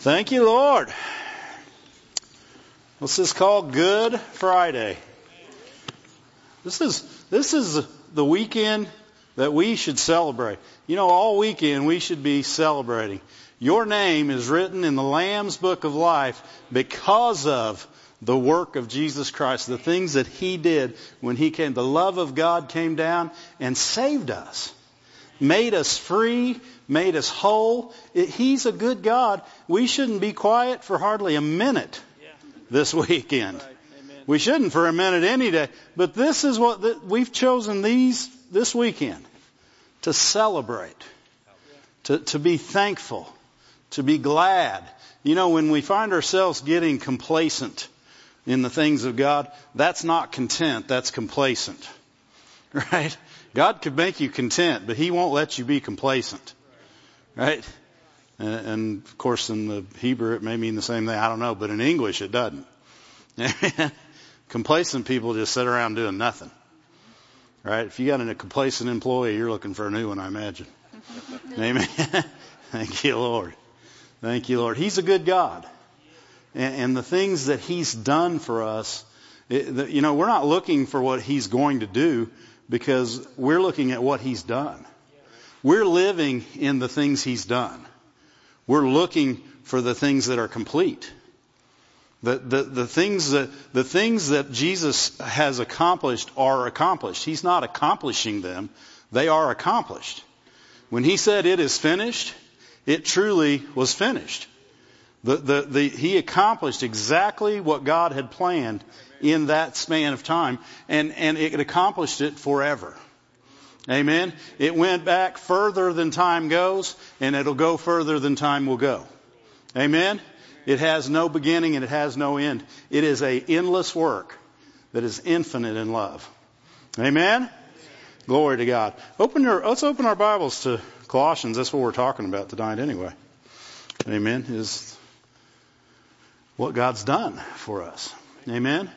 Thank you, Lord. This is called Good Friday. This is this is the weekend that we should celebrate. You know, all weekend we should be celebrating. Your name is written in the Lamb's Book of Life because of the work of Jesus Christ, the things that He did when He came. The love of God came down and saved us, made us free, made us whole. He's a good God. We shouldn't be quiet for hardly a minute this weekend. We shouldn't for a minute any day. But this is what the, we've chosen these this weekend to celebrate, to, to be thankful, to be glad. You know, when we find ourselves getting complacent in the things of God, that's not content, that's complacent. Right? God could make you content, but He won't let you be complacent. Right? And, and of course, in the Hebrew, it may mean the same thing. I don't know, but in English, it doesn't. complacent people just sit around doing nothing. Right? If you got a complacent employee, you're looking for a new one, I imagine. Amen. Thank you, Lord. Thank you, Lord. He's a good God. And, and the things that He's done for us, it, the, you know, we're not looking for what He's going to do because we're looking at what He's done. We're living in the things He's done. We're looking for the things that are complete. The, the, the, things that, the things that Jesus has accomplished are accomplished. He's not accomplishing them. They are accomplished. When he said it is finished, it truly was finished. The, the, the, he accomplished exactly what God had planned in that span of time, and, and it accomplished it forever. Amen. It went back further than time goes, and it'll go further than time will go. Amen. It has no beginning and it has no end. It is a endless work that is infinite in love. Amen. Glory to God. Open your, let's open our Bibles to Colossians. That's what we're talking about tonight anyway. Amen. Is what God's done for us. Amen.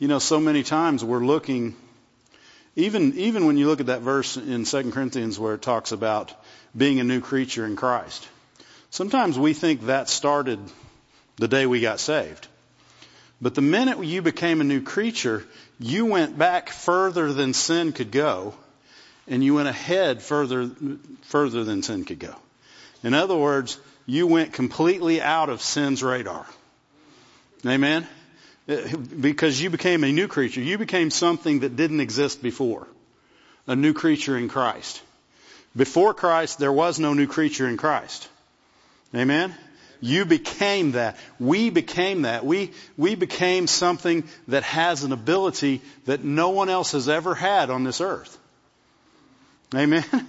You know, so many times we're looking even, even when you look at that verse in 2 Corinthians where it talks about being a new creature in Christ, sometimes we think that started the day we got saved. But the minute you became a new creature, you went back further than sin could go, and you went ahead further, further than sin could go. In other words, you went completely out of sin's radar. Amen? Because you became a new creature. You became something that didn't exist before. A new creature in Christ. Before Christ, there was no new creature in Christ. Amen? You became that. We became that. We, we became something that has an ability that no one else has ever had on this earth. Amen?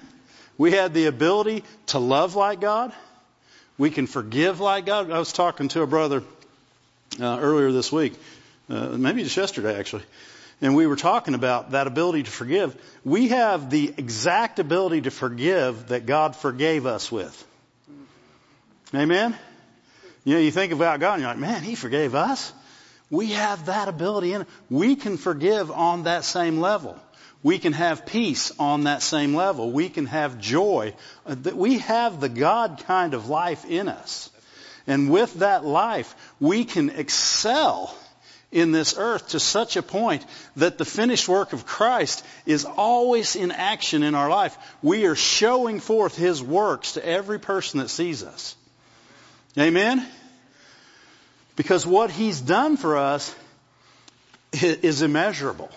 We had the ability to love like God. We can forgive like God. I was talking to a brother uh, earlier this week, uh, maybe just yesterday actually, and we were talking about that ability to forgive. We have the exact ability to forgive that God forgave us with. Amen? You know, you think about God and you're like, man, He forgave us. We have that ability in We can forgive on that same level. We can have peace on that same level. We can have joy. Uh, we have the God kind of life in us. And with that life, we can excel in this earth to such a point that the finished work of Christ is always in action in our life. We are showing forth His works to every person that sees us. Amen? Because what He's done for us is immeasurable.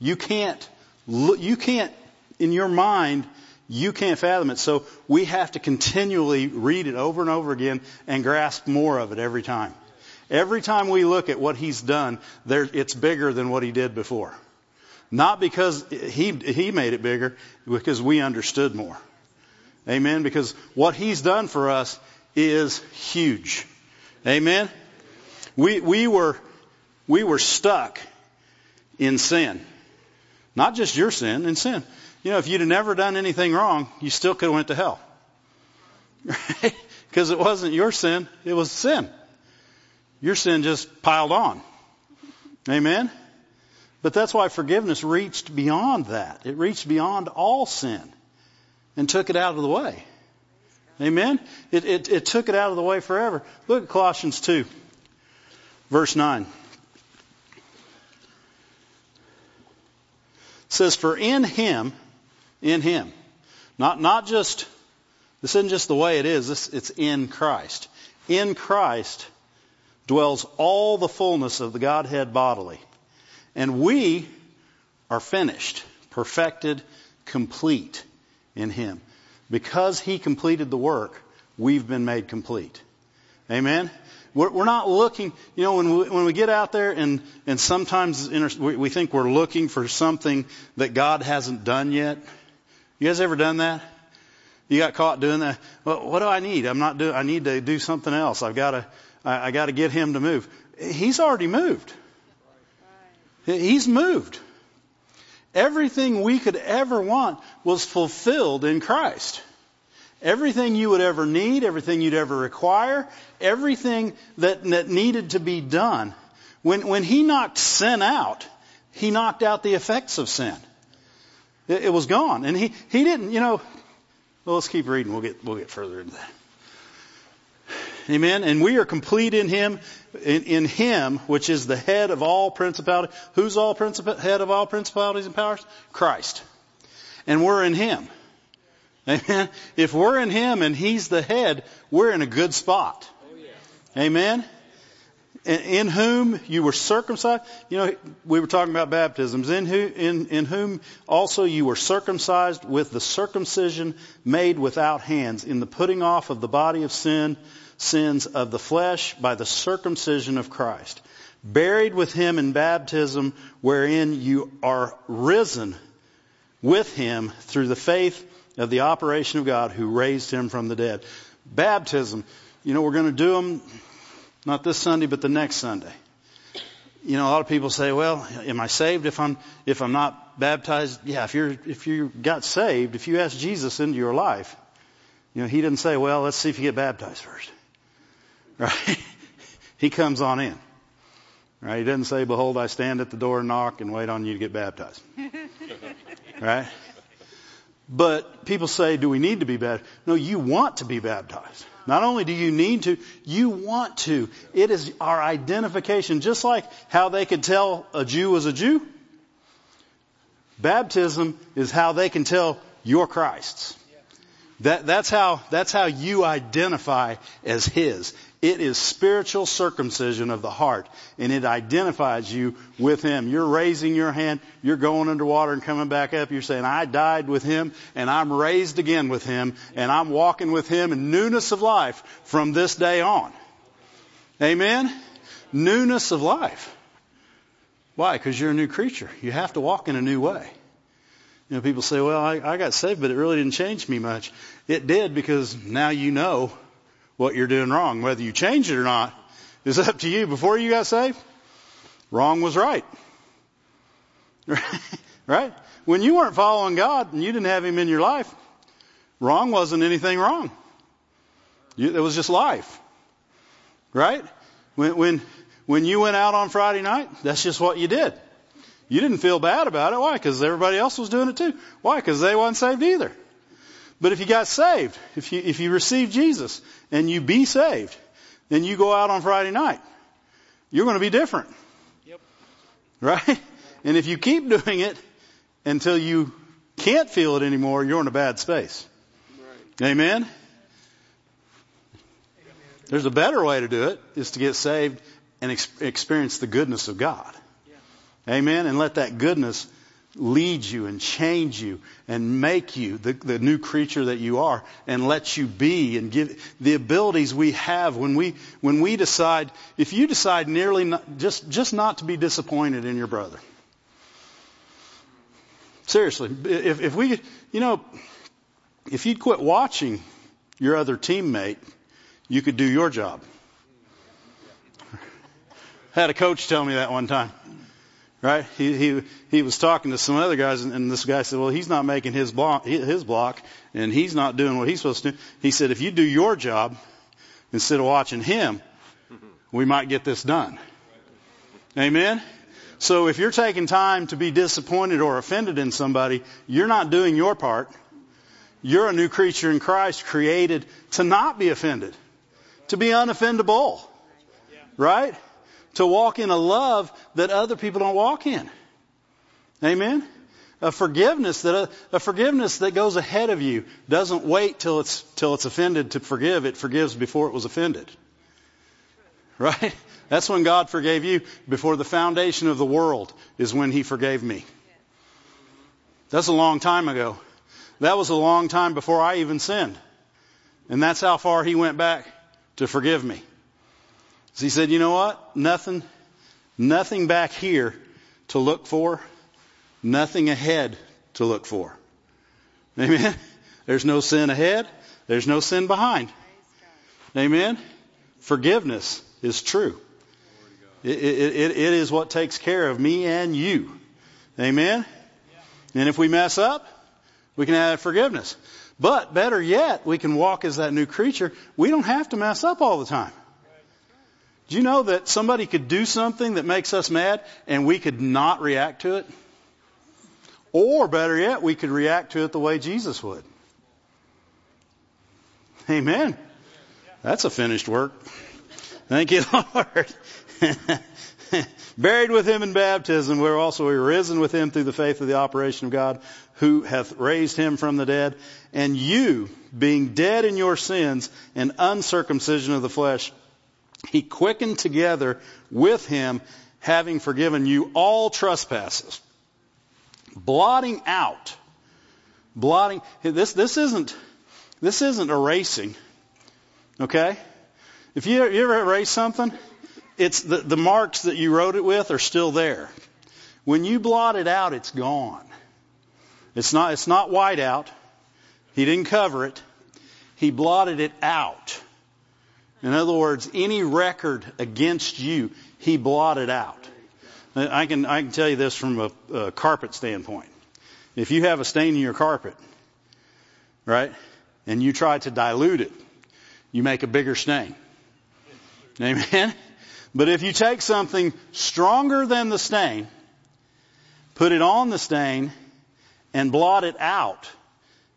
You can't, you can't, in your mind, you can't fathom it. So we have to continually read it over and over again and grasp more of it every time. Every time we look at what he's done, there, it's bigger than what he did before. Not because he, he made it bigger, because we understood more. Amen? Because what he's done for us is huge. Amen? We, we were, we were stuck in sin. Not just your sin, in sin. You know, if you'd have never done anything wrong, you still could have went to hell. Right? Because it wasn't your sin, it was sin. Your sin just piled on. Amen? But that's why forgiveness reached beyond that. It reached beyond all sin and took it out of the way. Amen? It, it, it took it out of the way forever. Look at Colossians 2, verse 9. It says, For in him, in him, not, not just, this isn't just the way it is, this, it's in Christ. In Christ dwells all the fullness of the Godhead bodily. And we are finished, perfected, complete in him. Because he completed the work, we've been made complete. Amen? We're, not looking, you know, when we, when we get out there and, and sometimes we, we think we're looking for something that God hasn't done yet. You guys ever done that? You got caught doing that. Well, what do I need? I'm not doing, I need to do something else. I've got to, I, I got to get him to move. He's already moved. He's moved. Everything we could ever want was fulfilled in Christ. Everything you would ever need, everything you'd ever require, everything that, that needed to be done. When, when he knocked sin out, he knocked out the effects of sin. It, it was gone. And he, he didn't, you know, well, let's keep reading. We'll get, we'll get further into that. Amen. And we are complete in Him, in, in Him, which is the head of all principality. Who's all princip- head of all principalities and powers? Christ. And we're in Him. Amen. If we're in Him and He's the head, we're in a good spot. Oh, Amen. In whom you were circumcised. You know, we were talking about baptisms. In, who, in, in whom also you were circumcised with the circumcision made without hands, in the putting off of the body of sin sins of the flesh by the circumcision of Christ, buried with him in baptism wherein you are risen with him through the faith of the operation of God who raised him from the dead. Baptism, you know, we're going to do them not this Sunday, but the next Sunday. You know, a lot of people say, well, am I saved if I'm, if I'm not baptized? Yeah, if you're, if you got saved, if you ask Jesus into your life, you know, he didn't say, well, let's see if you get baptized first. Right? he comes on in. Right? He doesn't say, Behold, I stand at the door and knock and wait on you to get baptized. right? But people say, do we need to be baptized? No, you want to be baptized. Not only do you need to, you want to. It is our identification, just like how they could tell a Jew was a Jew. Baptism is how they can tell you're Christ's. That, that's how, that's how you identify as His. It is spiritual circumcision of the heart, and it identifies you with Him. You're raising your hand, you're going underwater and coming back up. You're saying, I died with Him, and I'm raised again with Him, and I'm walking with Him in newness of life from this day on. Amen? Newness of life. Why? Because you're a new creature. You have to walk in a new way. You know, people say, well, I, I got saved, but it really didn't change me much. It did because now you know what you're doing wrong. Whether you change it or not is up to you. Before you got saved, wrong was right. right? When you weren't following God and you didn't have Him in your life, wrong wasn't anything wrong. You, it was just life. Right? When, when, when you went out on Friday night, that's just what you did. You didn't feel bad about it. Why? Because everybody else was doing it too. Why? Because they wasn't saved either. But if you got saved, if you, if you receive Jesus and you be saved, then you go out on Friday night. You're going to be different. Yep. Right? And if you keep doing it until you can't feel it anymore, you're in a bad space. Right. Amen? There's a better way to do it, is to get saved and ex- experience the goodness of God. Amen. And let that goodness lead you and change you and make you the, the, new creature that you are and let you be and give the abilities we have when we when we decide if you decide nearly not, just just not to be disappointed in your brother. Seriously if if we you know if you'd quit watching your other teammate you could do your job. Had a coach tell me that one time right? He he he was talking to some other guys, and, and this guy said, "Well, he's not making his block, his block, and he's not doing what he's supposed to do." He said, "If you do your job instead of watching him, we might get this done." Amen. So if you're taking time to be disappointed or offended in somebody, you're not doing your part. You're a new creature in Christ created to not be offended, to be unoffendable, right? To walk in a love that other people don't walk in. Amen? A forgiveness that a, a, forgiveness that goes ahead of you doesn't wait till it's till it's offended to forgive. It forgives before it was offended. Right? That's when God forgave you. Before the foundation of the world is when He forgave me. That's a long time ago. That was a long time before I even sinned. And that's how far He went back to forgive me. So He said, you know what? Nothing, nothing back here to look for. Nothing ahead to look for. Amen? There's no sin ahead. There's no sin behind. Amen? Forgiveness is true. It, it, it, it is what takes care of me and you. Amen? And if we mess up, we can have forgiveness. But better yet, we can walk as that new creature. We don't have to mess up all the time. Do you know that somebody could do something that makes us mad and we could not react to it? Or better yet, we could react to it the way Jesus would. Amen. That's a finished work. Thank you, Lord. Buried with him in baptism, we're also risen with him through the faith of the operation of God, who hath raised him from the dead. And you, being dead in your sins and uncircumcision of the flesh, he quickened together with him, having forgiven you all trespasses, blotting out, blotting. This this isn't this isn't erasing. Okay, if you, you ever erase something, it's the, the marks that you wrote it with are still there. When you blot it out, it's gone. It's not, it's not white out. He didn't cover it. He blotted it out. In other words, any record against you, he blotted out. I can, I can tell you this from a, a carpet standpoint. If you have a stain in your carpet, right, and you try to dilute it, you make a bigger stain. Amen? But if you take something stronger than the stain, put it on the stain, and blot it out,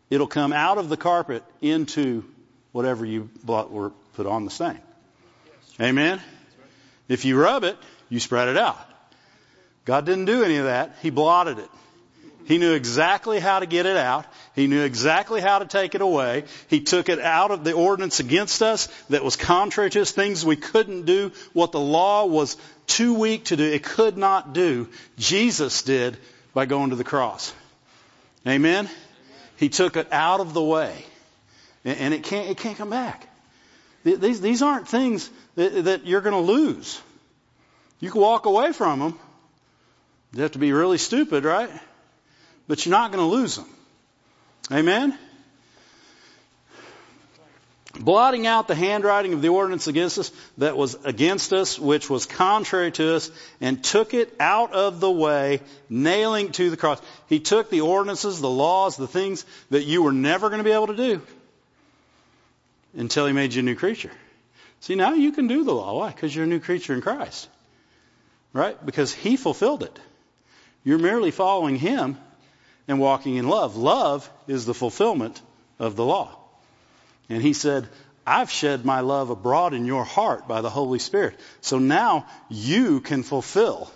it'll come out of the carpet into whatever you blot put on the stain. Amen? If you rub it, you spread it out. God didn't do any of that. He blotted it. He knew exactly how to get it out. He knew exactly how to take it away. He took it out of the ordinance against us that was contrary to us, things we couldn't do, what the law was too weak to do. It could not do. Jesus did by going to the cross. Amen? He took it out of the way. And it can't, it can't come back. These, these aren't things that, that you're going to lose. You can walk away from them. You have to be really stupid, right? but you're not going to lose them. Amen? Blotting out the handwriting of the ordinance against us that was against us, which was contrary to us, and took it out of the way, nailing to the cross. He took the ordinances, the laws, the things that you were never going to be able to do until He made you a new creature. See, now you can do the law. Why? Because you're a new creature in Christ. Right? Because He fulfilled it. You're merely following Him and walking in love. Love is the fulfillment of the law. And he said, I've shed my love abroad in your heart by the Holy Spirit. So now you can fulfill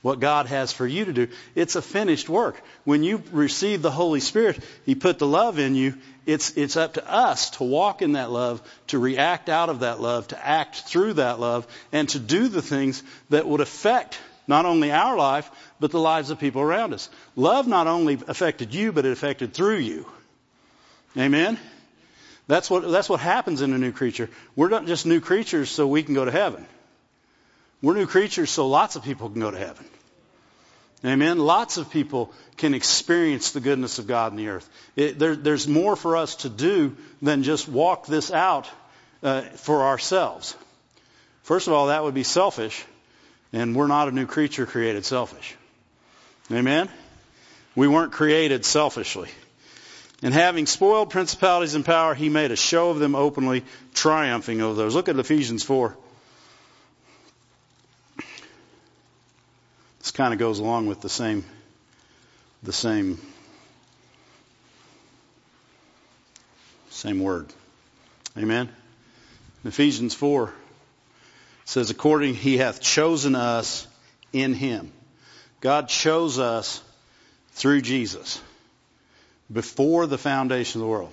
what God has for you to do. It's a finished work. When you receive the Holy Spirit, He put the love in you. It's, it's up to us to walk in that love, to react out of that love, to act through that love, and to do the things that would affect not only our life, but the lives of people around us. Love not only affected you, but it affected through you. Amen? That's what, that's what happens in a new creature. We're not just new creatures so we can go to heaven. We're new creatures so lots of people can go to heaven. Amen. Lots of people can experience the goodness of God in the earth. It, there, there's more for us to do than just walk this out uh, for ourselves. First of all, that would be selfish. And we're not a new creature created selfish. Amen? We weren't created selfishly. And having spoiled principalities and power, he made a show of them openly, triumphing over those. Look at Ephesians 4. This kind of goes along with the same, the same Same word. Amen. In Ephesians 4 says, according he hath chosen us in him. God chose us through Jesus before the foundation of the world.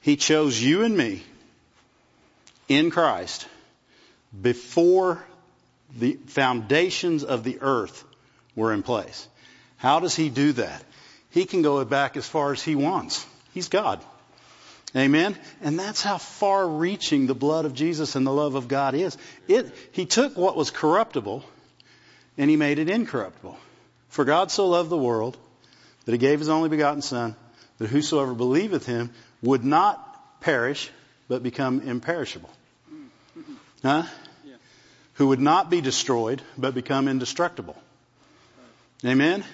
He chose you and me in Christ before the foundations of the earth were in place. How does he do that? He can go back as far as he wants. He's God. Amen. And that's how far reaching the blood of Jesus and the love of God is. It, he took what was corruptible and he made it incorruptible. For God so loved the world that he gave his only begotten son that whosoever believeth him would not perish but become imperishable. Huh? Who would not be destroyed but become indestructible. Amen?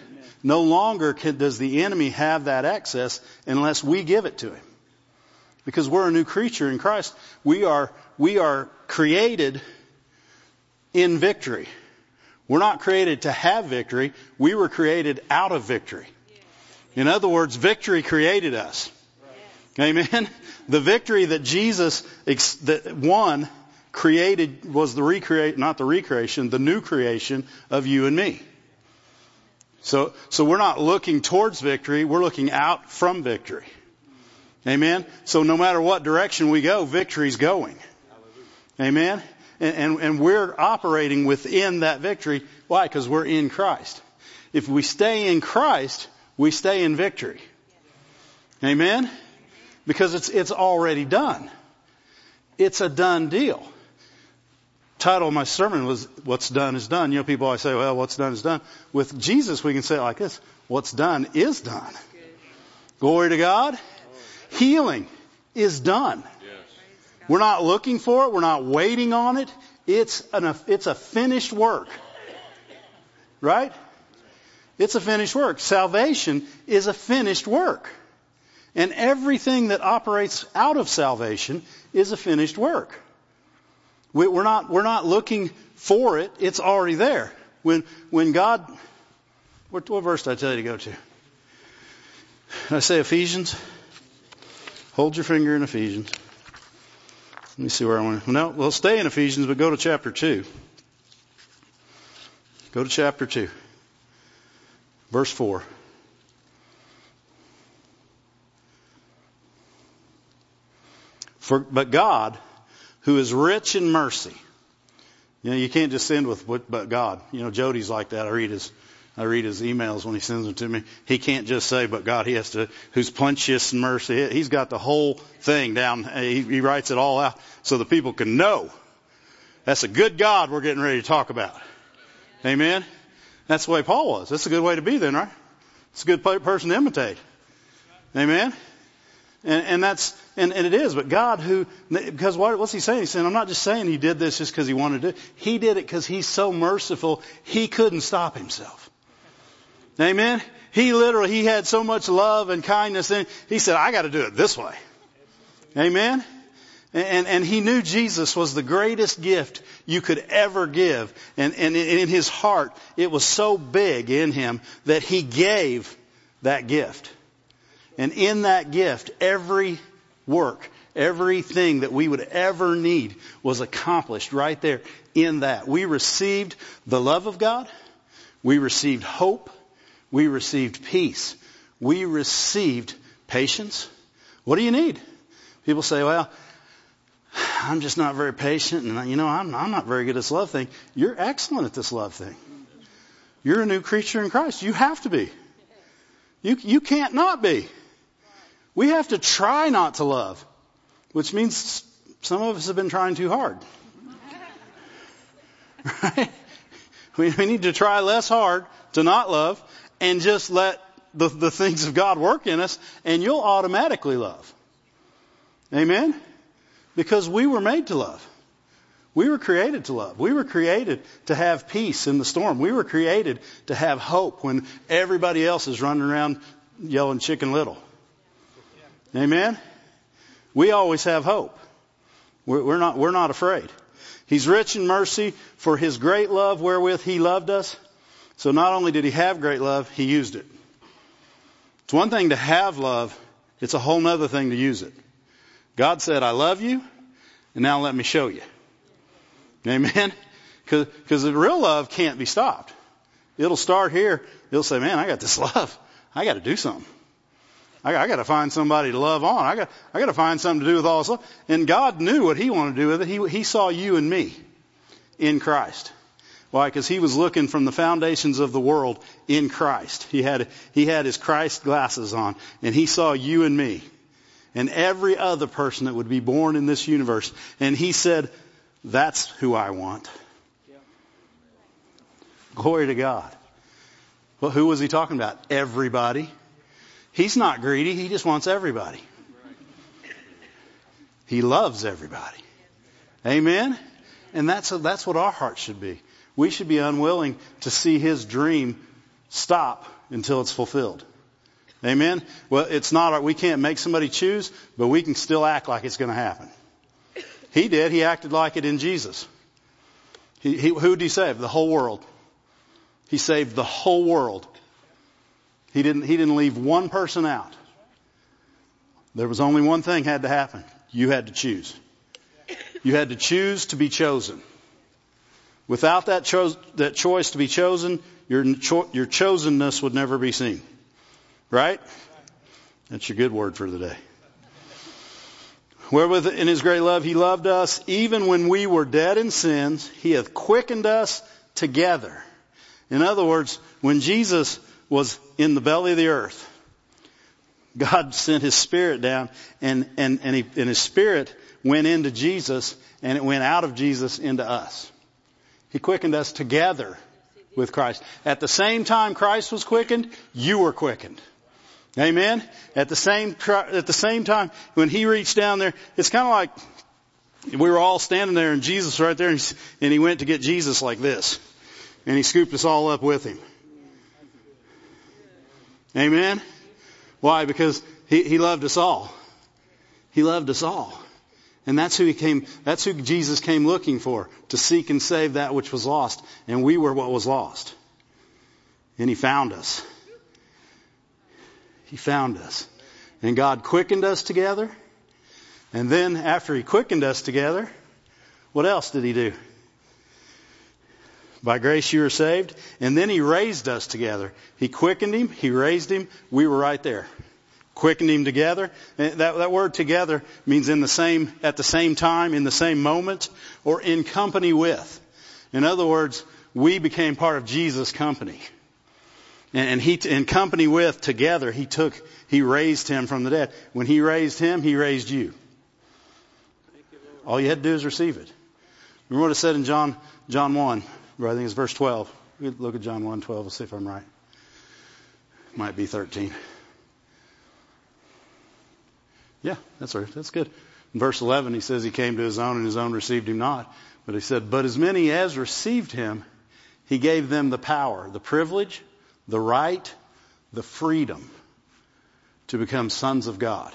No longer can, does the enemy have that access unless we give it to him. Because we're a new creature in Christ. We are, we are created in victory. We're not created to have victory. We were created out of victory. In other words, victory created us. Amen. The victory that Jesus that won created was the recreate, not the recreation, the new creation of you and me. So, so we're not looking towards victory, we're looking out from victory. Amen? So no matter what direction we go, victory's going. Amen? And, and, and we're operating within that victory. Why? Because we're in Christ. If we stay in Christ, we stay in victory. Amen? Because it's, it's already done. It's a done deal title of my sermon was What's Done is Done. You know, people always say, well, what's done is done. With Jesus, we can say it like this What's done is done. Glory to God. Healing is done. We're not looking for it. We're not waiting on it. It's, an, it's a finished work. Right? It's a finished work. Salvation is a finished work. And everything that operates out of salvation is a finished work. We're not, we're not looking for it. It's already there. When, when God, what, what verse did I tell you to go to? Did I say Ephesians? Hold your finger in Ephesians. Let me see where I want to. No, we'll stay in Ephesians, but go to chapter 2. Go to chapter 2. Verse 4. For, but God, who is rich in mercy. You know, you can't just send with but God. You know, Jody's like that. I read his I read his emails when he sends them to me. He can't just say, but God, he has to, who's plenteous in mercy. He's got the whole thing down. He, he writes it all out so the people can know. That's a good God we're getting ready to talk about. Amen. That's the way Paul was. That's a good way to be then, right? It's a good person to imitate. Amen. And, and that's, and, and it is, but God who, because what, what's he saying? He's saying, I'm not just saying he did this just because he wanted to. He did it because he's so merciful, he couldn't stop himself. Amen? He literally, he had so much love and kindness and he said, I gotta do it this way. Amen? And, and he knew Jesus was the greatest gift you could ever give. And, and in his heart, it was so big in him that he gave that gift. And in that gift, every work, everything that we would ever need was accomplished right there in that. We received the love of God. We received hope. We received peace. We received patience. What do you need? People say, well, I'm just not very patient and you know, I'm, I'm not very good at this love thing. You're excellent at this love thing. You're a new creature in Christ. You have to be. You, you can't not be. We have to try not to love, which means some of us have been trying too hard. Right? We, we need to try less hard to not love and just let the, the things of God work in us and you'll automatically love. Amen? Because we were made to love. We were created to love. We were created to have peace in the storm. We were created to have hope when everybody else is running around yelling chicken little. Amen? We always have hope. We're not, we're not afraid. He's rich in mercy for his great love wherewith he loved us. So not only did he have great love, he used it. It's one thing to have love, it's a whole other thing to use it. God said, I love you, and now let me show you. Amen? Because the real love can't be stopped. It'll start here. It'll say, man, I got this love. I got to do something. I, I got to find somebody to love on. I got, I got to find something to do with all this. And God knew what He wanted to do with it. He, he saw you and me in Christ. Why? Because He was looking from the foundations of the world in Christ. He had, he had His Christ glasses on, and He saw you and me and every other person that would be born in this universe. And He said, that's who I want. Glory to God. Well, who was he talking about? Everybody. He's not greedy. He just wants everybody. He loves everybody. Amen? And that's, a, that's what our heart should be. We should be unwilling to see his dream stop until it's fulfilled. Amen? Well, it's not, we can't make somebody choose, but we can still act like it's going to happen. He did. He acted like it in Jesus. He, he, who did he save? The whole world. He saved the whole world. He didn't, he didn't leave one person out. There was only one thing had to happen. You had to choose. You had to choose to be chosen. Without that, cho- that choice to be chosen, your, cho- your chosenness would never be seen. Right? That's your good word for the day. Wherewith in his great love he loved us, even when we were dead in sins, he hath quickened us together. In other words, when Jesus was in the belly of the earth, God sent his spirit down and, and, and, he, and his spirit went into Jesus and it went out of Jesus into us. He quickened us together with Christ. At the same time Christ was quickened, you were quickened. Amen. At the same at the same time, when he reached down there, it's kind of like we were all standing there, and Jesus right there, and he went to get Jesus like this, and he scooped us all up with him. Amen. Why? Because he, he loved us all. He loved us all. And that's who he came, that's who Jesus came looking for, to seek and save that which was lost. And we were what was lost. And he found us. He found us. And God quickened us together. And then after He quickened us together, what else did He do? By grace you are saved. And then He raised us together. He quickened Him. He raised Him. We were right there. Quickened Him together. That, that word together means in the same, at the same time, in the same moment, or in company with. In other words, we became part of Jesus' company. And he, in company with, together, he took, he raised him from the dead. When he raised him, he raised you. All you had to do is receive it. Remember what it said in John, John 1, I think it's verse 12. Look at John 1, 12. We'll see if I'm right. Might be 13. Yeah, that's right. That's good. In verse 11, he says he came to his own and his own received him not. But he said, but as many as received him, he gave them the power, the privilege, the right, the freedom to become sons of God.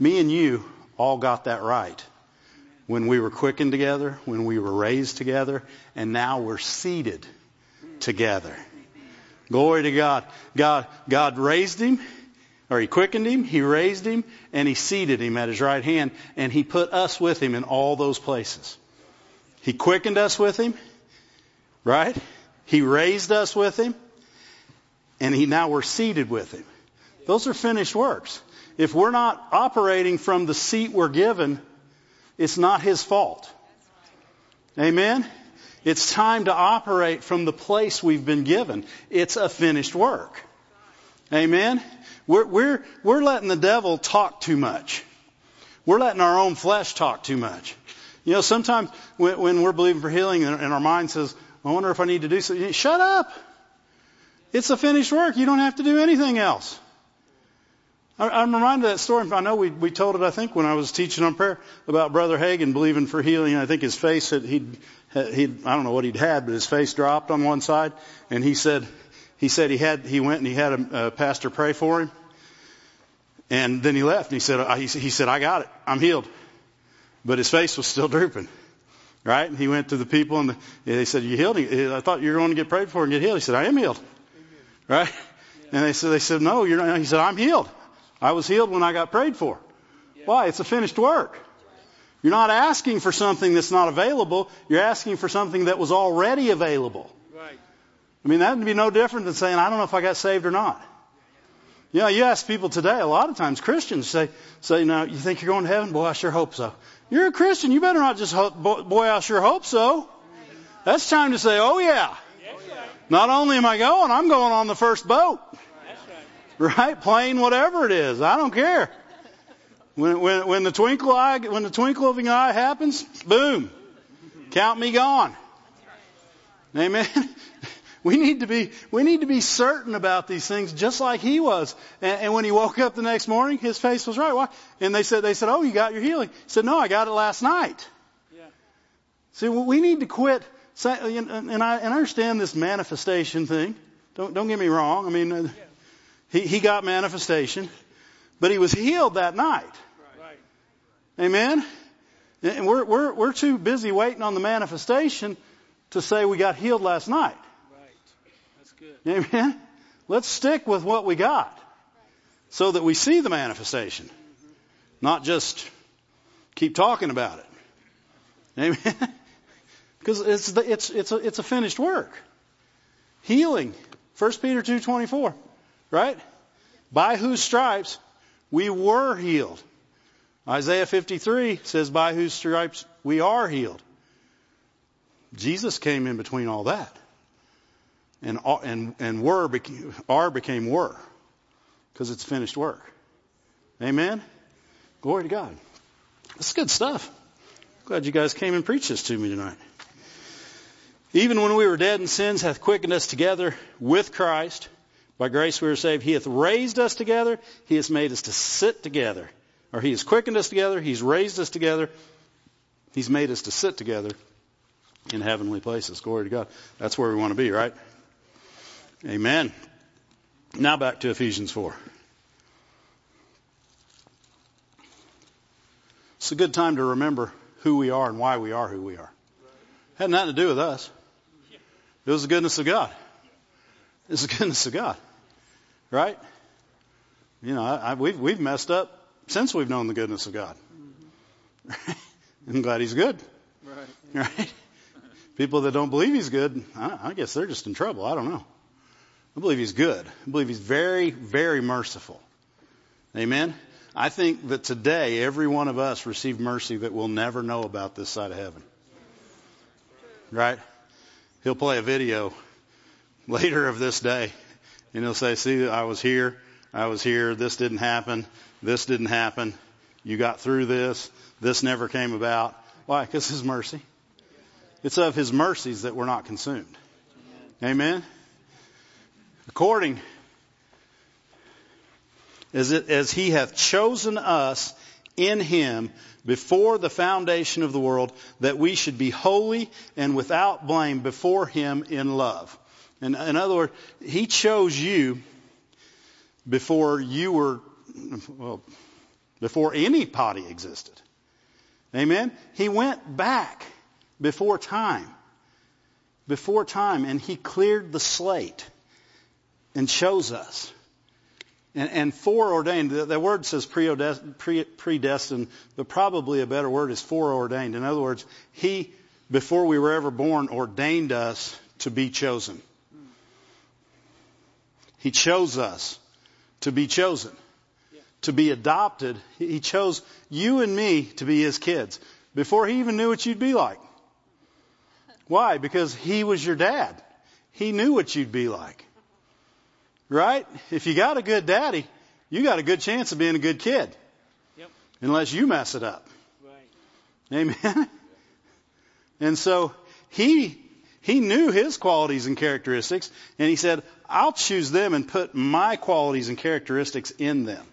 Me and you all got that right when we were quickened together, when we were raised together, and now we're seated together. Glory to God. God, God raised him, or he quickened him, he raised him, and he seated him at his right hand, and he put us with him in all those places. He quickened us with him, right? He raised us with him, and he, now we're seated with him. Those are finished works. If we're not operating from the seat we're given, it's not his fault. Amen? It's time to operate from the place we've been given. It's a finished work. Amen? We're, we're, we're letting the devil talk too much. We're letting our own flesh talk too much. You know, sometimes when, when we're believing for healing and, and our mind says, I wonder if I need to do something, shut up. It's a finished work. You don't have to do anything else. I'm reminded of that story. I know we, we told it, I think, when I was teaching on prayer about Brother Hagin believing for healing. I think his face had, he'd, he'd, I don't know what he'd had, but his face dropped on one side. And he said, he said he had, he went and he had a, a pastor pray for him. And then he left and he said, he, he said, I got it. I'm healed. But his face was still drooping. Right? And he went to the people and the, they said, you healed? I thought you were going to get prayed for and get healed. He said, I am healed. Right? And they said, they said, no, you're not. He said, I'm healed. I was healed when I got prayed for. Why? It's a finished work. You're not asking for something that's not available. You're asking for something that was already available. Right. I mean, that would be no different than saying, I don't know if I got saved or not. You know, you ask people today, a lot of times Christians say, say, now, you think you're going to heaven? Boy, I sure hope so. You're a Christian. You better not just hope, boy, I sure hope so. That's time to say, oh yeah. Not only am I going, I'm going on the first boat. Right? Plane, whatever it is. I don't care. When, when, when the twinkle eye, when the twinkle of an eye happens, boom. Count me gone. Amen. We need to be, we need to be certain about these things just like he was. And, and when he woke up the next morning, his face was right. Why? And they said, they said, oh, you got your healing. He said, no, I got it last night. Yeah. See, we need to quit, and I, and I understand this manifestation thing. Don't, don't get me wrong. I mean, uh, he, he got manifestation, but he was healed that night. Right. Amen? And we're, we're, we're too busy waiting on the manifestation to say we got healed last night. Right. That's good. Amen. Let's stick with what we got so that we see the manifestation, not just keep talking about it. Amen. Because it's the, it's it's a, it's a finished work. Healing. 1 Peter 2:24, right? By whose stripes we were healed. Isaiah 53 says by whose stripes we are healed. Jesus came in between all that and and and were became, are became were because it's finished work. Amen. Glory to God. That's good stuff. Glad you guys came and preached this to me tonight. Even when we were dead in sins, hath quickened us together with Christ. By grace we are saved. He hath raised us together. He has made us to sit together. Or He has quickened us together. He's raised us together. He's made us to sit together in heavenly places. Glory to God. That's where we want to be, right? Amen. Now back to Ephesians 4. It's a good time to remember who we are and why we are who we are. It Had nothing to do with us. It was the goodness of God. It's the goodness of God. Right? You know, I, I, we've, we've messed up since we've known the goodness of God. I'm glad He's good. Right. Right? People that don't believe He's good, I, I guess they're just in trouble. I don't know. I believe He's good. I believe He's very, very merciful. Amen? I think that today every one of us received mercy that we'll never know about this side of heaven. Right? He'll play a video later of this day and he'll say, see, I was here. I was here. This didn't happen. This didn't happen. You got through this. This never came about. Why? Because His mercy. It's of His mercies that we're not consumed. Amen? according as, it, as he hath chosen us in him before the foundation of the world that we should be holy and without blame before him in love. And in other words, he chose you before you were, well, before any body existed. Amen? He went back before time. Before time and he cleared the slate and chose us. And, and foreordained, the, the word says predestined, but probably a better word is foreordained. In other words, He, before we were ever born, ordained us to be chosen. He chose us to be chosen, to be adopted. He chose you and me to be His kids before He even knew what you'd be like. Why? Because He was your dad. He knew what you'd be like. Right? If you got a good daddy, you got a good chance of being a good kid. Yep. Unless you mess it up. Right. Amen. And so he he knew his qualities and characteristics, and he said, "I'll choose them and put my qualities and characteristics in them."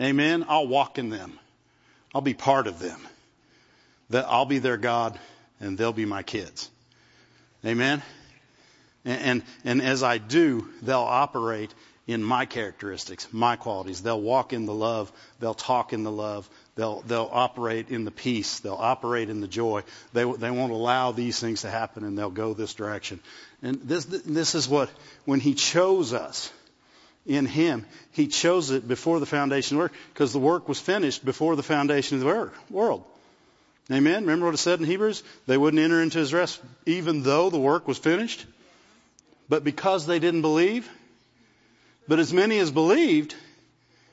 Amen. I'll walk in them. I'll be part of them. That I'll be their God, and they'll be my kids. Amen. And, and, and as I do, they'll operate in my characteristics, my qualities. They'll walk in the love. They'll talk in the love. They'll, they'll operate in the peace. They'll operate in the joy. They, they won't allow these things to happen and they'll go this direction. And this, this is what, when He chose us, in Him. He chose it before the foundation of the world because the work was finished before the foundation of the world. Amen. Remember what it said in Hebrews? They wouldn't enter into His rest even though the work was finished. But because they didn't believe, but as many as believed,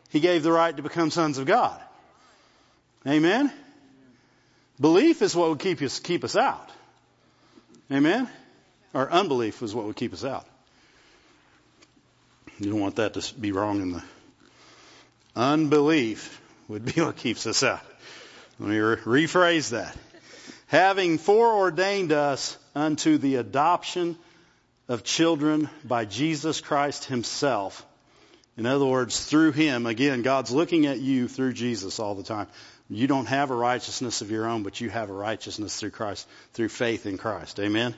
He gave the right to become sons of God. Amen. Belief is what would keep us keep us out. Amen. Or unbelief is what would keep us out. You don't want that to be wrong in the unbelief would be what keeps us out. Let me re- rephrase that. Having foreordained us unto the adoption of children by Jesus Christ himself. In other words, through him, again, God's looking at you through Jesus all the time. You don't have a righteousness of your own, but you have a righteousness through Christ, through faith in Christ. Amen?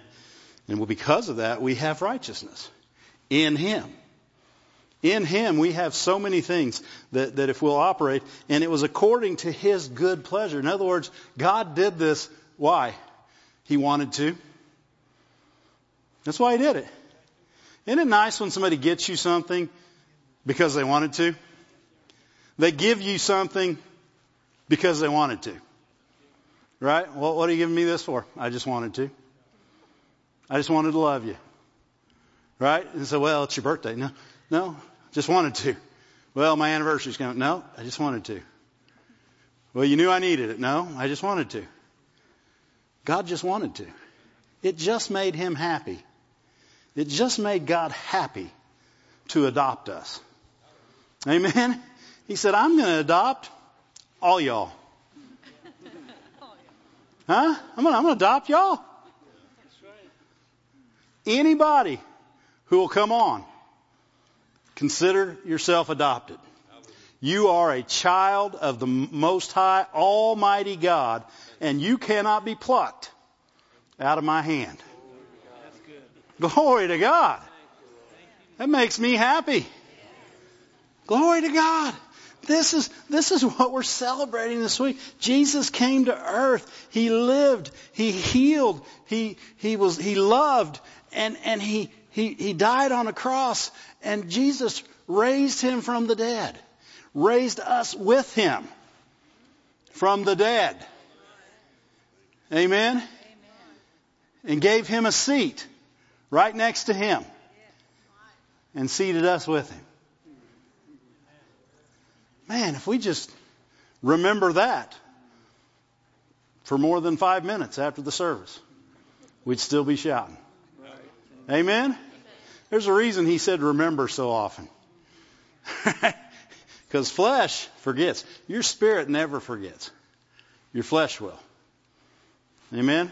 And well, because of that, we have righteousness in him. In Him, we have so many things that, that if we'll operate, and it was according to His good pleasure. In other words, God did this. Why? He wanted to. That's why He did it. Isn't it nice when somebody gets you something because they wanted to? They give you something because they wanted to. Right? Well, what are you giving me this for? I just wanted to. I just wanted to love you. Right? And so, well, it's your birthday. No, no, just wanted to. Well, my anniversary's coming. No, I just wanted to. Well, you knew I needed it. No, I just wanted to. God just wanted to. It just made him happy. It just made God happy to adopt us. Amen? He said, I'm going to adopt all y'all. Huh? I'm going to adopt y'all. Anybody who will come on Consider yourself adopted. You are a child of the Most High, Almighty God, and you cannot be plucked out of my hand. Glory to God. That makes me happy. Glory to God. This is, this is what we're celebrating this week. Jesus came to earth. He lived. He healed. He, he was, he loved and, and he, he, he died on a cross and Jesus raised him from the dead, raised us with him from the dead. Amen? Amen. And gave him a seat right next to him and seated us with him. Man, if we just remember that for more than five minutes after the service, we'd still be shouting. Amen? There's a reason he said remember so often. Because flesh forgets. Your spirit never forgets. Your flesh will. Amen?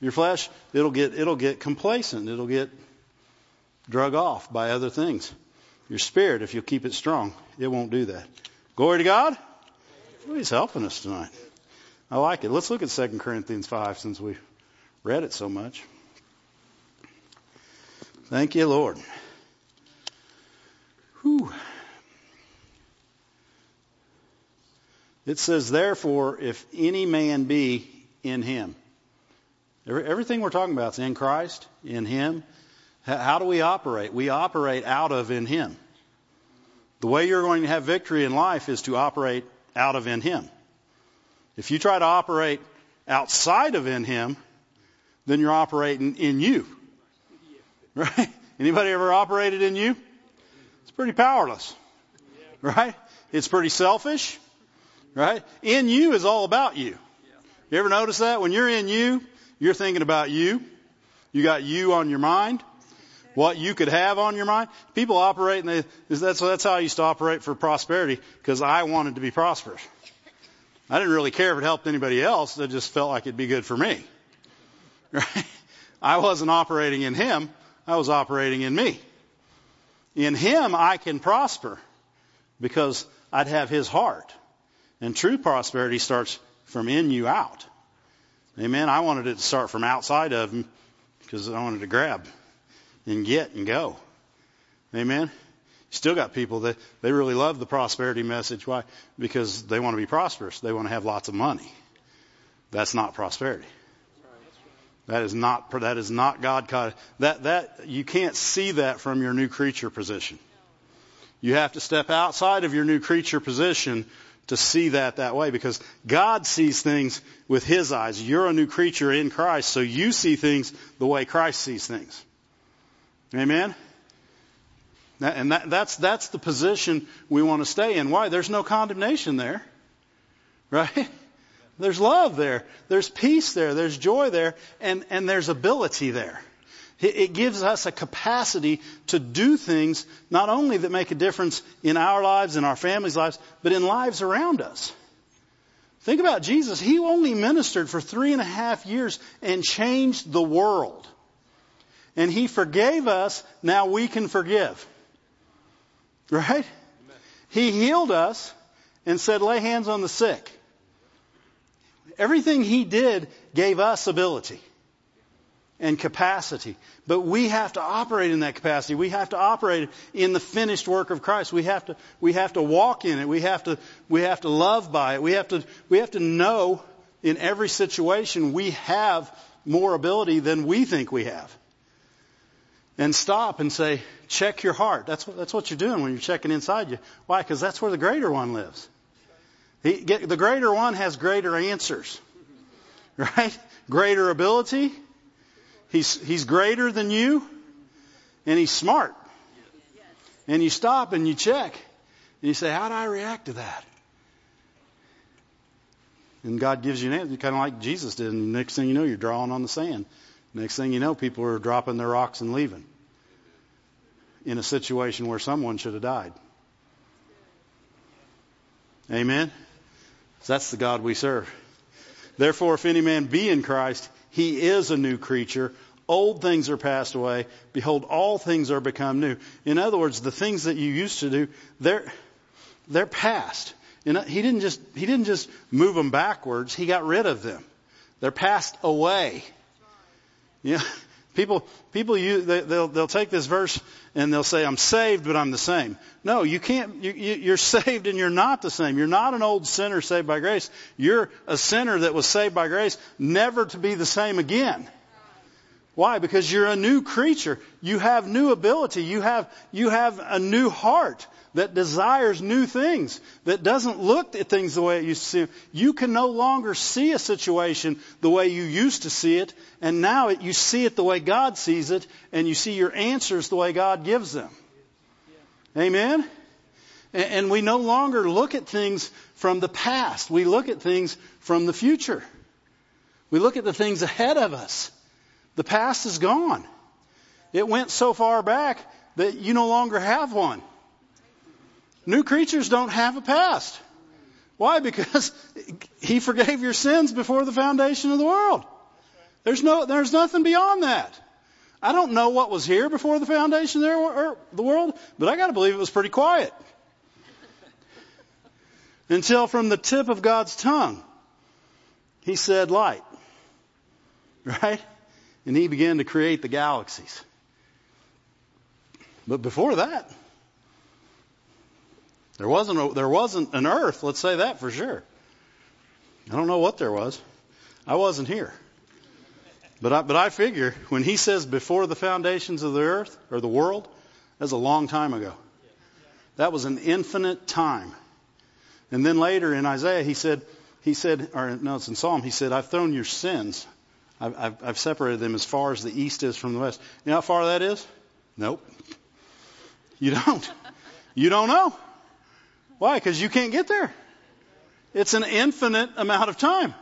Your flesh, it'll get, it'll get complacent. It'll get drug off by other things. Your spirit, if you'll keep it strong, it won't do that. Glory to God. he's helping us tonight. I like it. Let's look at 2 Corinthians 5 since we read it so much. Thank you, Lord. Whew. It says, therefore, if any man be in him. Everything we're talking about is in Christ, in him. How do we operate? We operate out of in him. The way you're going to have victory in life is to operate out of in him. If you try to operate outside of in him, then you're operating in you. Right? Anybody ever operated in you? It's pretty powerless. Right? It's pretty selfish. Right? In you is all about you. You ever notice that? When you're in you, you're thinking about you. You got you on your mind. What you could have on your mind. People operate and they, that's, that's how I used to operate for prosperity because I wanted to be prosperous. I didn't really care if it helped anybody else. It just felt like it'd be good for me. Right? I wasn't operating in Him. I was operating in me. In Him, I can prosper because I'd have His heart. And true prosperity starts from in you out. Amen. I wanted it to start from outside of Him because I wanted to grab and get and go. Amen. Still got people that they really love the prosperity message. Why? Because they want to be prosperous. They want to have lots of money. That's not prosperity. That is not that is not God. That that you can't see that from your new creature position. You have to step outside of your new creature position to see that that way because God sees things with His eyes. You're a new creature in Christ, so you see things the way Christ sees things. Amen? And that, that's, that's the position we want to stay in. Why? There's no condemnation there. Right? There's love there. There's peace there. There's joy there. And, and there's ability there. It gives us a capacity to do things not only that make a difference in our lives and our families' lives, but in lives around us. Think about Jesus. He only ministered for three and a half years and changed the world. And He forgave us. Now we can forgive. Right? Amen. He healed us and said, lay hands on the sick. Everything He did gave us ability and capacity. But we have to operate in that capacity. We have to operate in the finished work of Christ. We have to, we have to walk in it. We have to, we have to love by it. We have to, we have to know in every situation we have more ability than we think we have. And stop and say, check your heart. That's what, that's what you're doing when you're checking inside you. Why? Because that's where the greater one lives. He, get, the greater one has greater answers. Right? Greater ability, He's, he's greater than you, and he's smart. And you stop and you check, and you say, How do I react to that? And God gives you an answer, kind of like Jesus did. And the next thing you know, you're drawing on the sand. Next thing you know, people are dropping their rocks and leaving in a situation where someone should have died. Amen? That's the God we serve. Therefore, if any man be in Christ, he is a new creature. Old things are passed away. Behold, all things are become new. In other words, the things that you used to do, they're, they're past. And he didn't just, he didn't just move them backwards. He got rid of them. They're passed away. Yeah. People, people use, they, they'll, they'll take this verse and they'll say, I'm saved, but I'm the same. No, you can't, you, you, you're saved and you're not the same. You're not an old sinner saved by grace. You're a sinner that was saved by grace, never to be the same again. Why? Because you're a new creature. You have new ability. You have, you have a new heart that desires new things, that doesn't look at things the way it used to see. You can no longer see a situation the way you used to see it, and now it, you see it the way God sees it, and you see your answers the way God gives them. Amen? And, and we no longer look at things from the past. We look at things from the future. We look at the things ahead of us. The past is gone. It went so far back that you no longer have one. New creatures don't have a past. Why? Because He forgave your sins before the foundation of the world. There's no, there's nothing beyond that. I don't know what was here before the foundation of the world, but I gotta believe it was pretty quiet. Until from the tip of God's tongue, He said light. Right? And He began to create the galaxies. But before that, there wasn't, a, there wasn't an earth, let's say that for sure. I don't know what there was. I wasn't here. But I, but I figure when he says before the foundations of the earth or the world, that's a long time ago. That was an infinite time. And then later in Isaiah, he said, he said, or no, it's in Psalm, he said, I've thrown your sins. I've, I've, separated them as far as the east is from the west. You know how far that is? Nope. You don't. You don't know. Why? Because you can't get there. It's an infinite amount of time,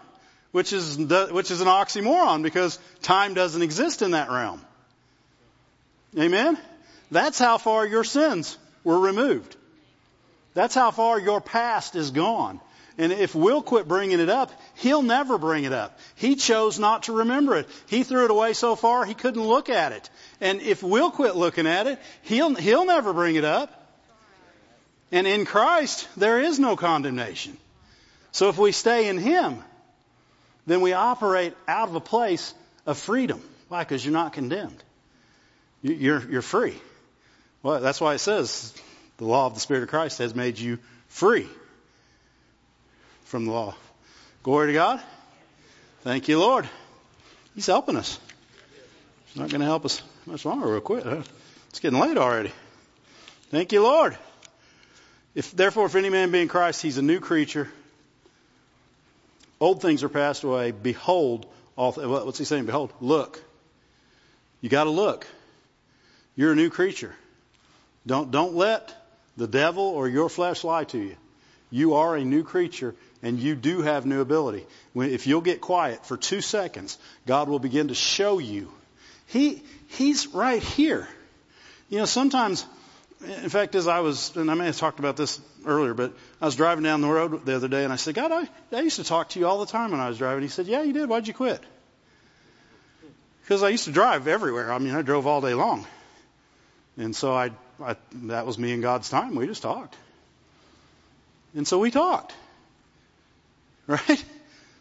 which is, which is an oxymoron because time doesn't exist in that realm. Amen? That's how far your sins were removed. That's how far your past is gone. And if we'll quit bringing it up, he'll never bring it up. He chose not to remember it. He threw it away so far he couldn't look at it. And if we'll quit looking at it, he'll, he'll never bring it up. And in Christ, there is no condemnation. So if we stay in Him, then we operate out of a place of freedom. Why? Because you're not condemned. You're, you're free. Well, that's why it says the law of the Spirit of Christ has made you free from the law. Glory to God. Thank you, Lord. He's helping us. He's not going to help us much longer. Real quick. It's getting late already. Thank you, Lord. If therefore, if any man be in Christ, he's a new creature. Old things are passed away. Behold, all th- what's he saying? Behold, look. You got to look. You're a new creature. Don't don't let the devil or your flesh lie to you. You are a new creature and you do have new ability. If you'll get quiet for two seconds, God will begin to show you. He He's right here. You know, sometimes in fact, as I was, and I may have talked about this earlier, but I was driving down the road the other day and I said, God, I, I used to talk to you all the time when I was driving. He said, Yeah, you did. Why'd you quit? Because I used to drive everywhere. I mean, I drove all day long. And so I, I, that was me and God's time. We just talked. And so we talked. Right?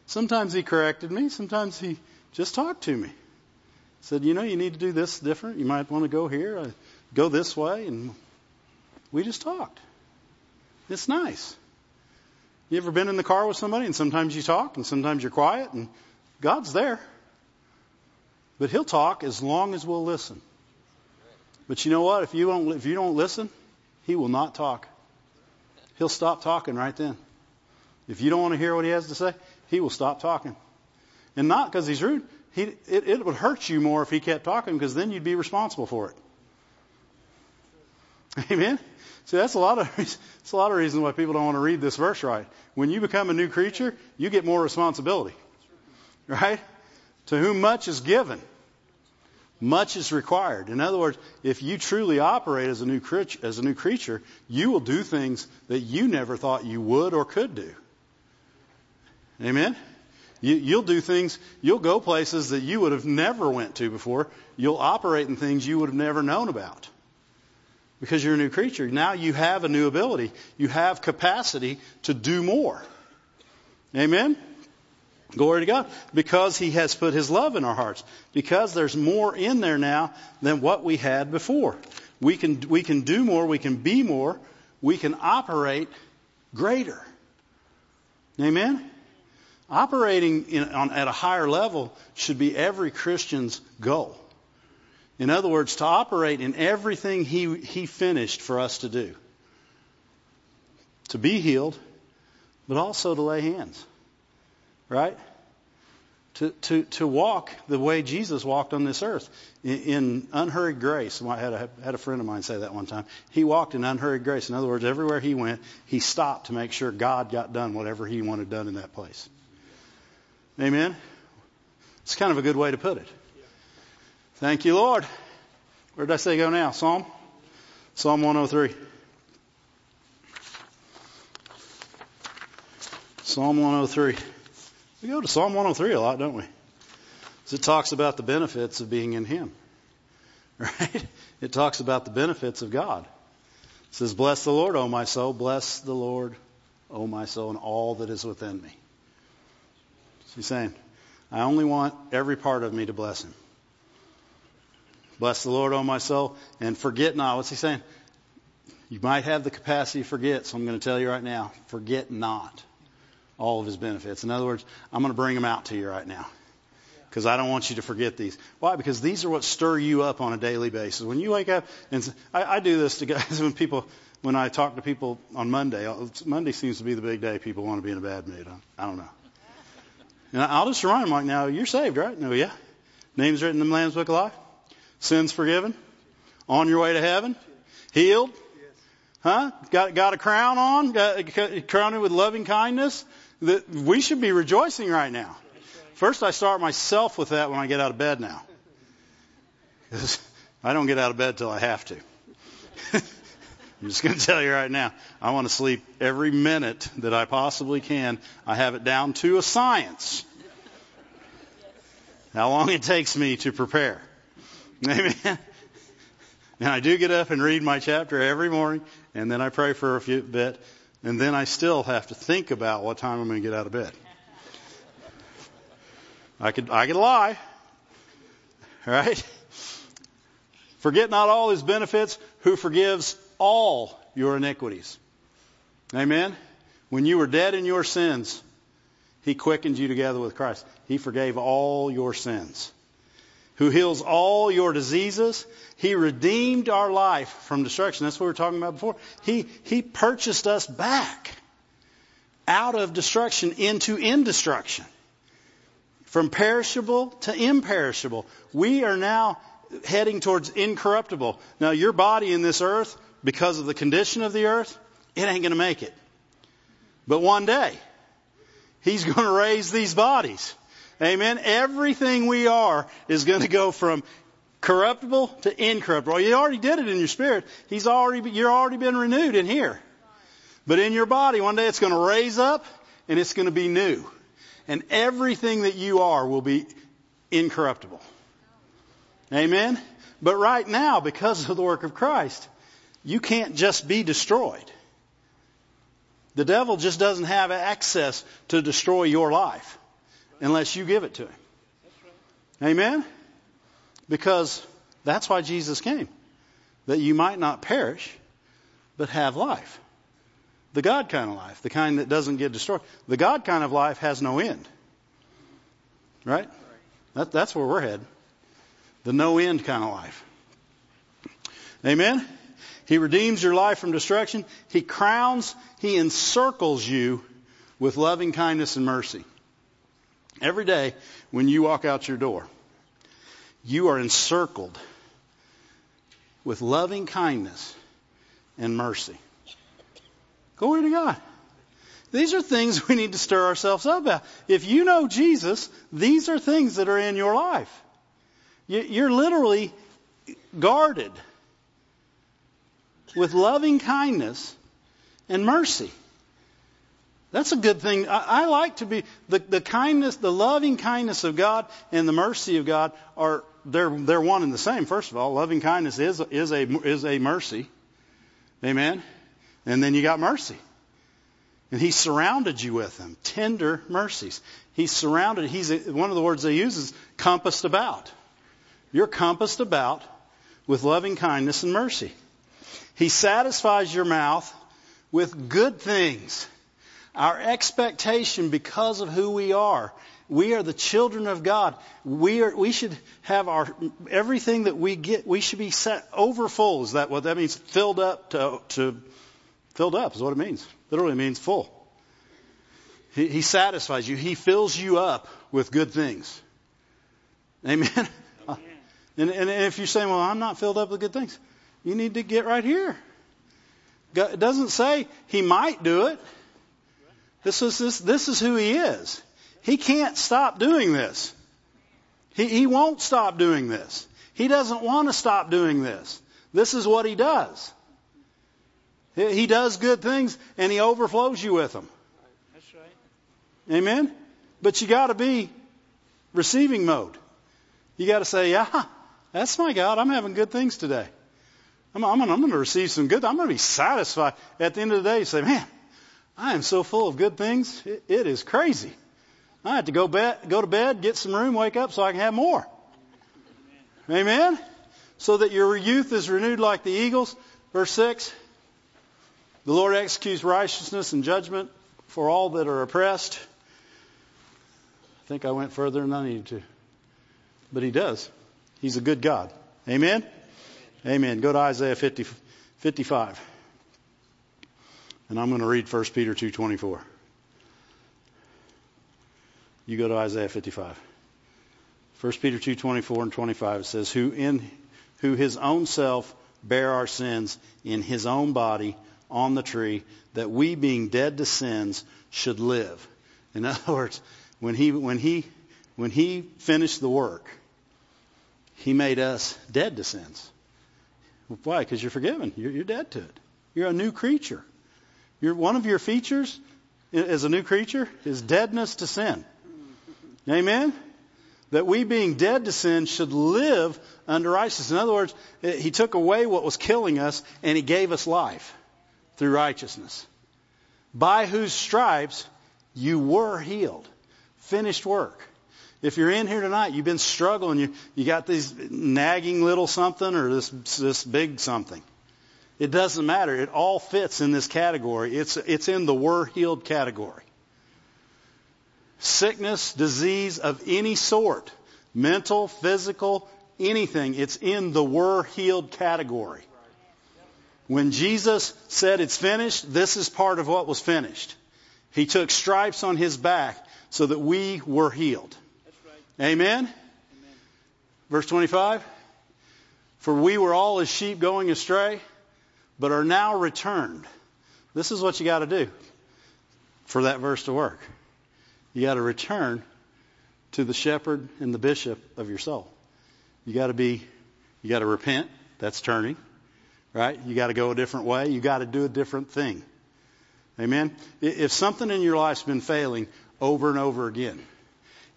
Sometimes he corrected me. Sometimes he just talked to me. Said, you know, you need to do this different. You might want to go here, uh, go this way. And we just talked. It's nice. You ever been in the car with somebody and sometimes you talk and sometimes you're quiet and God's there. But he'll talk as long as we'll listen. But you know what? If you don't, if you don't listen, he will not talk. He'll stop talking right then. If you don't want to hear what he has to say, he will stop talking. And not because he's rude. He, it, it would hurt you more if he kept talking because then you'd be responsible for it. Amen? See, that's a lot of that's a lot of reasons why people don't want to read this verse right. When you become a new creature, you get more responsibility. Right? To whom much is given, much is required. In other words, if you truly operate as a new as a new creature, you will do things that you never thought you would or could do. Amen? You, you'll do things, you'll go places that you would have never went to before. You'll operate in things you would have never known about. Because you're a new creature. Now you have a new ability. You have capacity to do more. Amen? Glory to God. Because He has put His love in our hearts. Because there's more in there now than what we had before. We can, we can do more. We can be more. We can operate greater. Amen? Operating in, on, at a higher level should be every Christian's goal. In other words, to operate in everything he, he finished for us to do. To be healed, but also to lay hands. Right? To, to, to walk the way Jesus walked on this earth in, in unhurried grace. I had a, had a friend of mine say that one time. He walked in unhurried grace. In other words, everywhere he went, he stopped to make sure God got done whatever he wanted done in that place. Amen? It's kind of a good way to put it. Thank you, Lord. Where did I say go now? Psalm? Psalm 103. Psalm 103. We go to Psalm 103 a lot, don't we? Because it talks about the benefits of being in Him. Right? It talks about the benefits of God. It says, Bless the Lord, O my soul. Bless the Lord, O my soul, and all that is within me. He's saying, I only want every part of me to bless Him. Bless the Lord, O my soul, and forget not. What's He saying? You might have the capacity to forget, so I'm going to tell you right now, forget not all of his benefits. In other words, I'm going to bring them out to you right now because I don't want you to forget these. Why? Because these are what stir you up on a daily basis. When you wake up, and I, I do this to guys when people, when I talk to people on Monday. Uh, Monday seems to be the big day people want to be in a bad mood. I, I don't know. And I'll just remind them like, now you're saved, right? No, yeah. Names written in the Lamb's Book of Life. Sins forgiven. On your way to heaven. Healed. Huh? Got got a crown on? Got crowned with loving kindness that we should be rejoicing right now. First, I start myself with that when I get out of bed now. Because I don't get out of bed till I have to. I'm just going to tell you right now, I want to sleep every minute that I possibly can. I have it down to a science. How long it takes me to prepare. Amen. And I do get up and read my chapter every morning, and then I pray for a few bit, and then I still have to think about what time I'm going to get out of bed. I could I could lie. Right? Forget not all his benefits, who forgives all your iniquities. Amen. When you were dead in your sins, he quickened you together with Christ. He forgave all your sins. who heals all your diseases. He redeemed our life from destruction. That's what we were talking about before. He, he purchased us back out of destruction into indestruction. From perishable to imperishable. We are now heading towards incorruptible. Now your body in this earth, because of the condition of the earth, it ain't going to make it. But one day, He's going to raise these bodies. Amen. Everything we are is going to go from corruptible to incorruptible. You already did it in your spirit. He's already, you're already been renewed in here. But in your body, one day it's going to raise up and it's going to be new. And everything that you are will be incorruptible. Amen? But right now, because of the work of Christ, you can't just be destroyed. The devil just doesn't have access to destroy your life unless you give it to him. Amen? Because that's why Jesus came. That you might not perish, but have life. The God kind of life, the kind that doesn't get destroyed. The God kind of life has no end. Right? That, that's where we're headed. The no end kind of life. Amen? He redeems your life from destruction. He crowns, He encircles you with loving kindness and mercy. Every day when you walk out your door, you are encircled with loving kindness and mercy. Glory to God. These are things we need to stir ourselves up about. If you know Jesus, these are things that are in your life. You're literally guarded with loving kindness and mercy. That's a good thing. I, I like to be the, the kindness, the loving kindness of God and the mercy of God are they're they're one and the same. First of all, loving kindness is is a is a mercy, amen. And then you got mercy, and He surrounded you with them, tender mercies. He's surrounded. He's one of the words they use is compassed about. You're compassed about with loving kindness and mercy. He satisfies your mouth with good things our expectation because of who we are. We are the children of God. We are, we should have our, everything that we get, we should be set over full. Is that what that means? Filled up to, to filled up is what it means. Literally means full. He, he satisfies you. He fills you up with good things. Amen. Amen. And, and if you're saying, well, I'm not filled up with good things, you need to get right here. It doesn't say he might do it. This is, this, this is who he is. He can't stop doing this. He, he won't stop doing this. He doesn't want to stop doing this. This is what he does. He, does good things and he overflows you with them. That's right. Amen? But you got to be receiving mode. You got to say, yeah, that's my God. I'm having good things today. I'm, I'm, I'm going to receive some good. I'm going to be satisfied. At the end of the day, say, man, I am so full of good things. it, it is crazy. I have to go, bed, go to bed, get some room, wake up so I can have more. Amen? So that your youth is renewed like the eagles. Verse 6. The Lord executes righteousness and judgment for all that are oppressed. I think I went further than I needed to. But he does. He's a good God. Amen? Amen. Go to Isaiah 50, 55. And I'm going to read 1 Peter 2:24. You go to Isaiah 55. 1 Peter 2:24 and 25 it says who in who his own self bare our sins in his own body on the tree that we being dead to sins should live. In other words, when he when he when he finished the work, he made us dead to sins. Why? Because you're forgiven. You're, you're dead to it. You're a new creature. Your, one of your features as a new creature is deadness to sin. Amen? That we being dead to sin should live under righteousness. In other words, He took away what was killing us and He gave us life through righteousness. By whose stripes you were healed. Finished work. If you're in here tonight, you've been struggling, you, you got these nagging little something or this, this big something. It doesn't matter. It all fits in this category. It's, it's in the we're healed category. Sickness, disease of any sort mental, physical, anything. It's in the were healed category. When Jesus said it's finished, this is part of what was finished. He took stripes on his back so that we were healed. Amen? Amen? Verse 25. For we were all as sheep going astray, but are now returned. This is what you got to do for that verse to work. You got to return to the shepherd and the bishop of your soul. You got to be, you got to repent. That's turning, right? You got to go a different way. You got to do a different thing. Amen. If something in your life's been failing over and over again,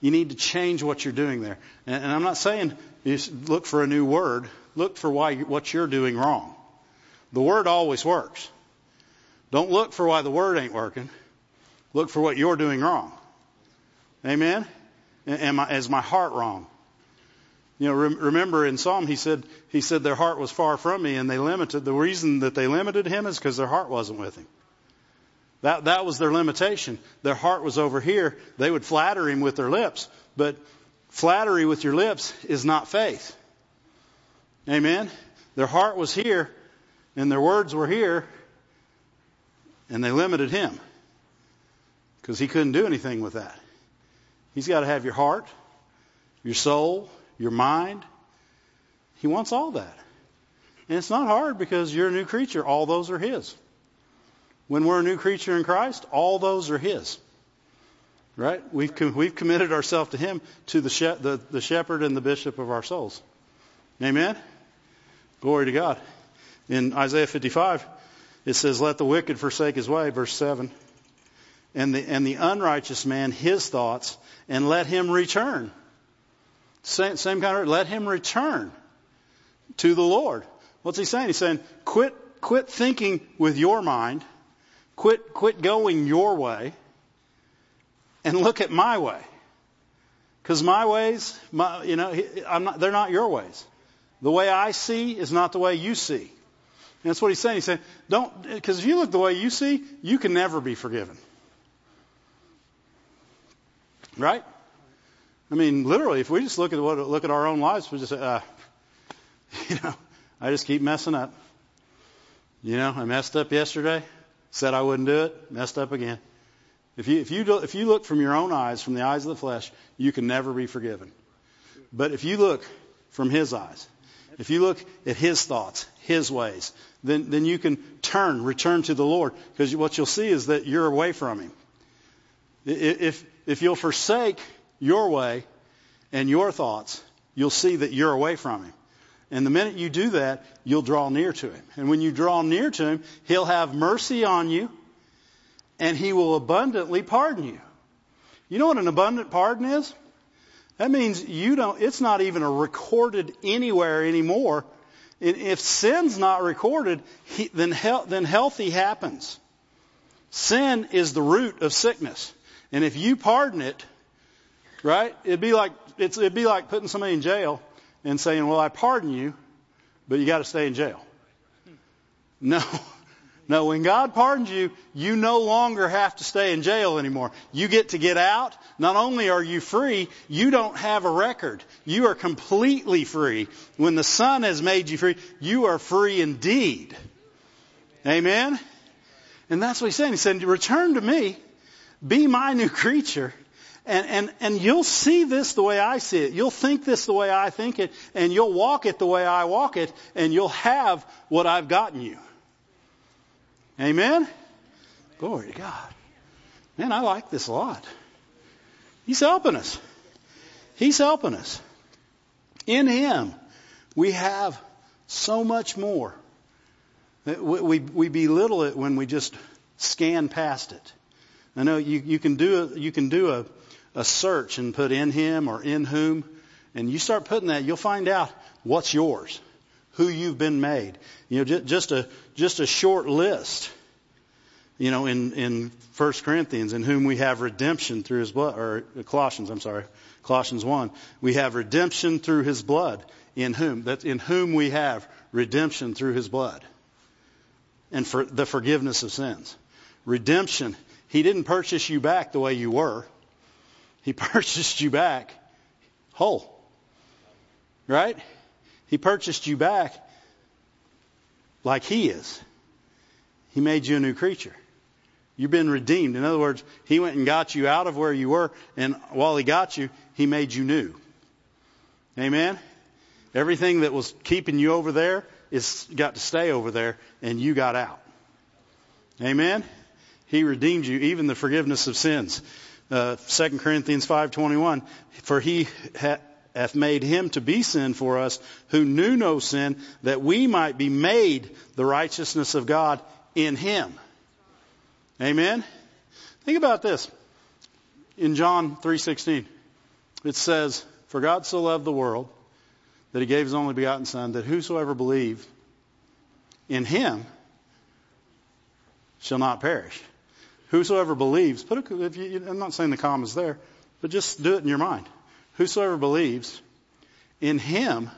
you need to change what you're doing there. And, I'm not saying look for a new word. Look for why what you're doing wrong. The word always works. Don't look for why the word ain't working. Look for what you're doing wrong. Amen. Am I, is my heart wrong? You know, remember in Psalm he said he said their heart was far from me and they limited. The reason that they limited him is because their heart wasn't with him. That that was their limitation. Their heart was over here. They would flatter him with their lips, but flattery with your lips is not faith. Amen. Their heart was here, and their words were here, and they limited him because he couldn't do anything with that. He's got to have your heart, your soul, your mind. He wants all that. And it's not hard because you're a new creature. All those are His. When we're a new creature in Christ, all those are His. Right? We've, com- we've committed ourselves to Him, to the, she- the, the shepherd and the bishop of our souls. Amen? Glory to God. In Isaiah 55, it says, Let the wicked forsake his way, verse 7 and the, and the unrighteous man his thoughts and let him return. Same, same kind of, let him return to the Lord. What's he saying? He's saying, quit, quit thinking with your mind. Quit, quit going your way and look at my way. Because my ways, my, you know, not, they're not your ways. The way I see is not the way you see. And that's what he's saying. He's saying, don't, because if you look the way you see, you can never be forgiven. Right? I mean, literally, if we just look at what look at our own lives, we just say, uh, you know, I just keep messing up. You know, I messed up yesterday, said I wouldn't do it, messed up again. If you if you do, if you look from your own eyes, from the eyes of the flesh, you can never be forgiven. But if you look from His eyes, if you look at His thoughts, His ways, then then you can turn, return to the Lord, because what you'll see is that you're away from Him. If if you'll forsake your way and your thoughts, you'll see that you're away from Him. And the minute you do that, you'll draw near to Him. And when you draw near to Him, He'll have mercy on you and He will abundantly pardon you. You know what an abundant pardon is? That means you don't, it's not even recorded anywhere anymore. And if sin's not recorded, then, then healthy happens. Sin is the root of sickness. And if you pardon it, right, it'd be like it'd be like putting somebody in jail and saying, "Well, I pardon you, but you got to stay in jail." No. No, when God pardons you, you no longer have to stay in jail anymore. You get to get out. Not only are you free, you don't have a record. You are completely free. When the Son has made you free, you are free indeed. Amen? And that's what he's saying. He said, return to me be my new creature. And, and, and you'll see this the way I see it. You'll think this the way I think it. And you'll walk it the way I walk it. And you'll have what I've gotten you. Amen? Glory to God. Man, I like this a lot. He's helping us. He's helping us. In Him, we have so much more. We, we, we belittle it when we just scan past it. I know you, you can do a, you can do a, a search and put in him or in whom, and you start putting that, you'll find out what's yours, who you've been made. You know, just, just a just a short list. You know, in in First Corinthians, in whom we have redemption through His blood, or Colossians, I'm sorry, Colossians one, we have redemption through His blood. In whom that in whom we have redemption through His blood, and for the forgiveness of sins. Redemption he didn't purchase you back the way you were. He purchased you back whole, Right? He purchased you back like He is. He made you a new creature. You've been redeemed. In other words, He went and got you out of where you were, and while He got you, He made you new. Amen? Everything that was keeping you over there is got to stay over there, and you got out. Amen? He redeemed you, even the forgiveness of sins. Uh, 2 Corinthians 5.21, For He ha- hath made Him to be sin for us, who knew no sin, that we might be made the righteousness of God in Him. Amen? Think about this. In John 3.16, it says, For God so loved the world, that He gave His only begotten Son, that whosoever believe in Him shall not perish. Whosoever believes, put a, if you, I'm not saying the comma's there, but just do it in your mind. Whosoever believes in him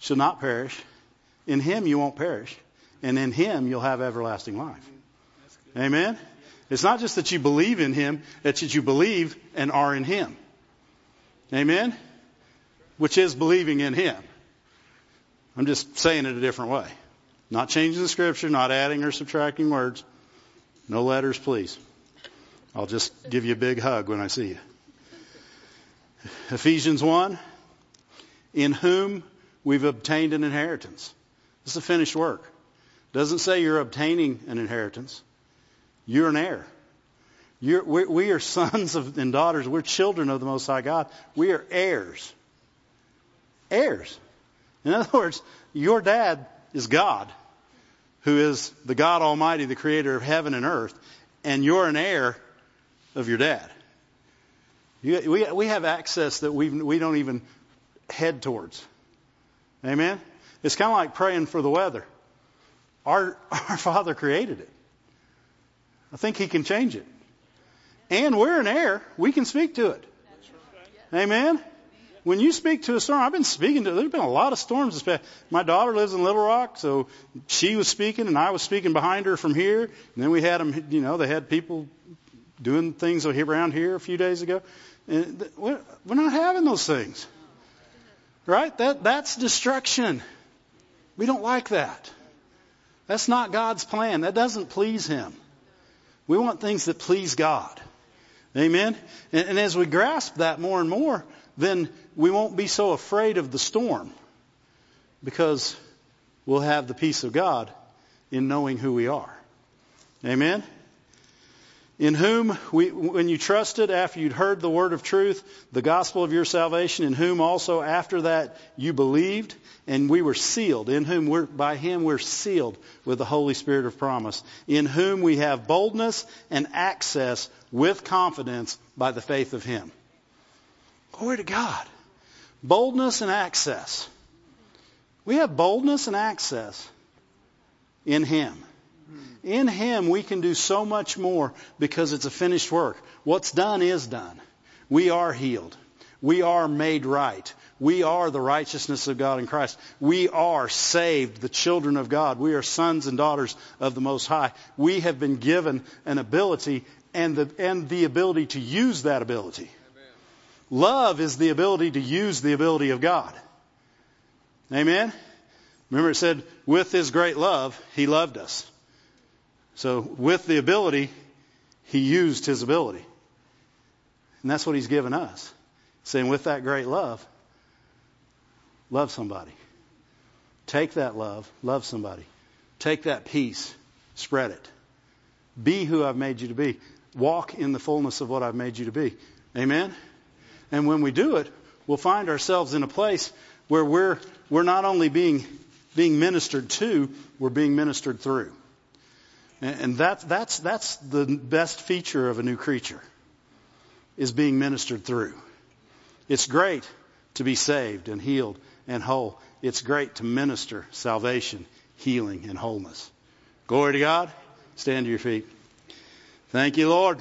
shall not perish. In him you won't perish. And in him you'll have everlasting life. Amen? It's not just that you believe in him, it's that you believe and are in him. Amen? Which is believing in him. I'm just saying it a different way. Not changing the scripture, not adding or subtracting words. No letters, please. I'll just give you a big hug when I see you. Ephesians 1, in whom we've obtained an inheritance. This is a finished work. Doesn't say you're obtaining an inheritance. You're an heir. You're, we, we are sons of, and daughters. We're children of the Most High God. We are heirs. Heirs. In other words, your dad is God, who is the God Almighty, the creator of heaven and earth, and you're an heir of your dad. You, we, we have access that we we don't even head towards. Amen? It's kind of like praying for the weather. Our, our Father created it. I think He can change it. And we're an heir. We can speak to it. Amen? When you speak to a storm, I've been speaking to, there's been a lot of storms. My daughter lives in Little Rock, so she was speaking and I was speaking behind her from here. And then we had them, you know, they had people doing things around here a few days ago. And we're not having those things. Right? That, that's destruction. We don't like that. That's not God's plan. That doesn't please Him. We want things that please God. Amen? And, and as we grasp that more and more, then we won't be so afraid of the storm because we'll have the peace of God in knowing who we are. Amen? In whom, we, when you trusted after you'd heard the word of truth, the gospel of your salvation, in whom also after that you believed, and we were sealed. In whom we're, by him we're sealed with the Holy Spirit of promise. In whom we have boldness and access with confidence by the faith of him. Glory to God. Boldness and access. We have boldness and access in him. In Him, we can do so much more because it's a finished work. What's done is done. We are healed. We are made right. We are the righteousness of God in Christ. We are saved, the children of God. We are sons and daughters of the Most High. We have been given an ability and the, and the ability to use that ability. Love is the ability to use the ability of God. Amen? Remember it said, with His great love, He loved us. So with the ability, he used his ability. And that's what he's given us. Saying with that great love, love somebody. Take that love, love somebody. Take that peace, spread it. Be who I've made you to be. Walk in the fullness of what I've made you to be. Amen? And when we do it, we'll find ourselves in a place where we're, we're not only being, being ministered to, we're being ministered through. And that, that's, that's the best feature of a new creature, is being ministered through. It's great to be saved and healed and whole. It's great to minister salvation, healing, and wholeness. Glory to God. Stand to your feet. Thank you, Lord.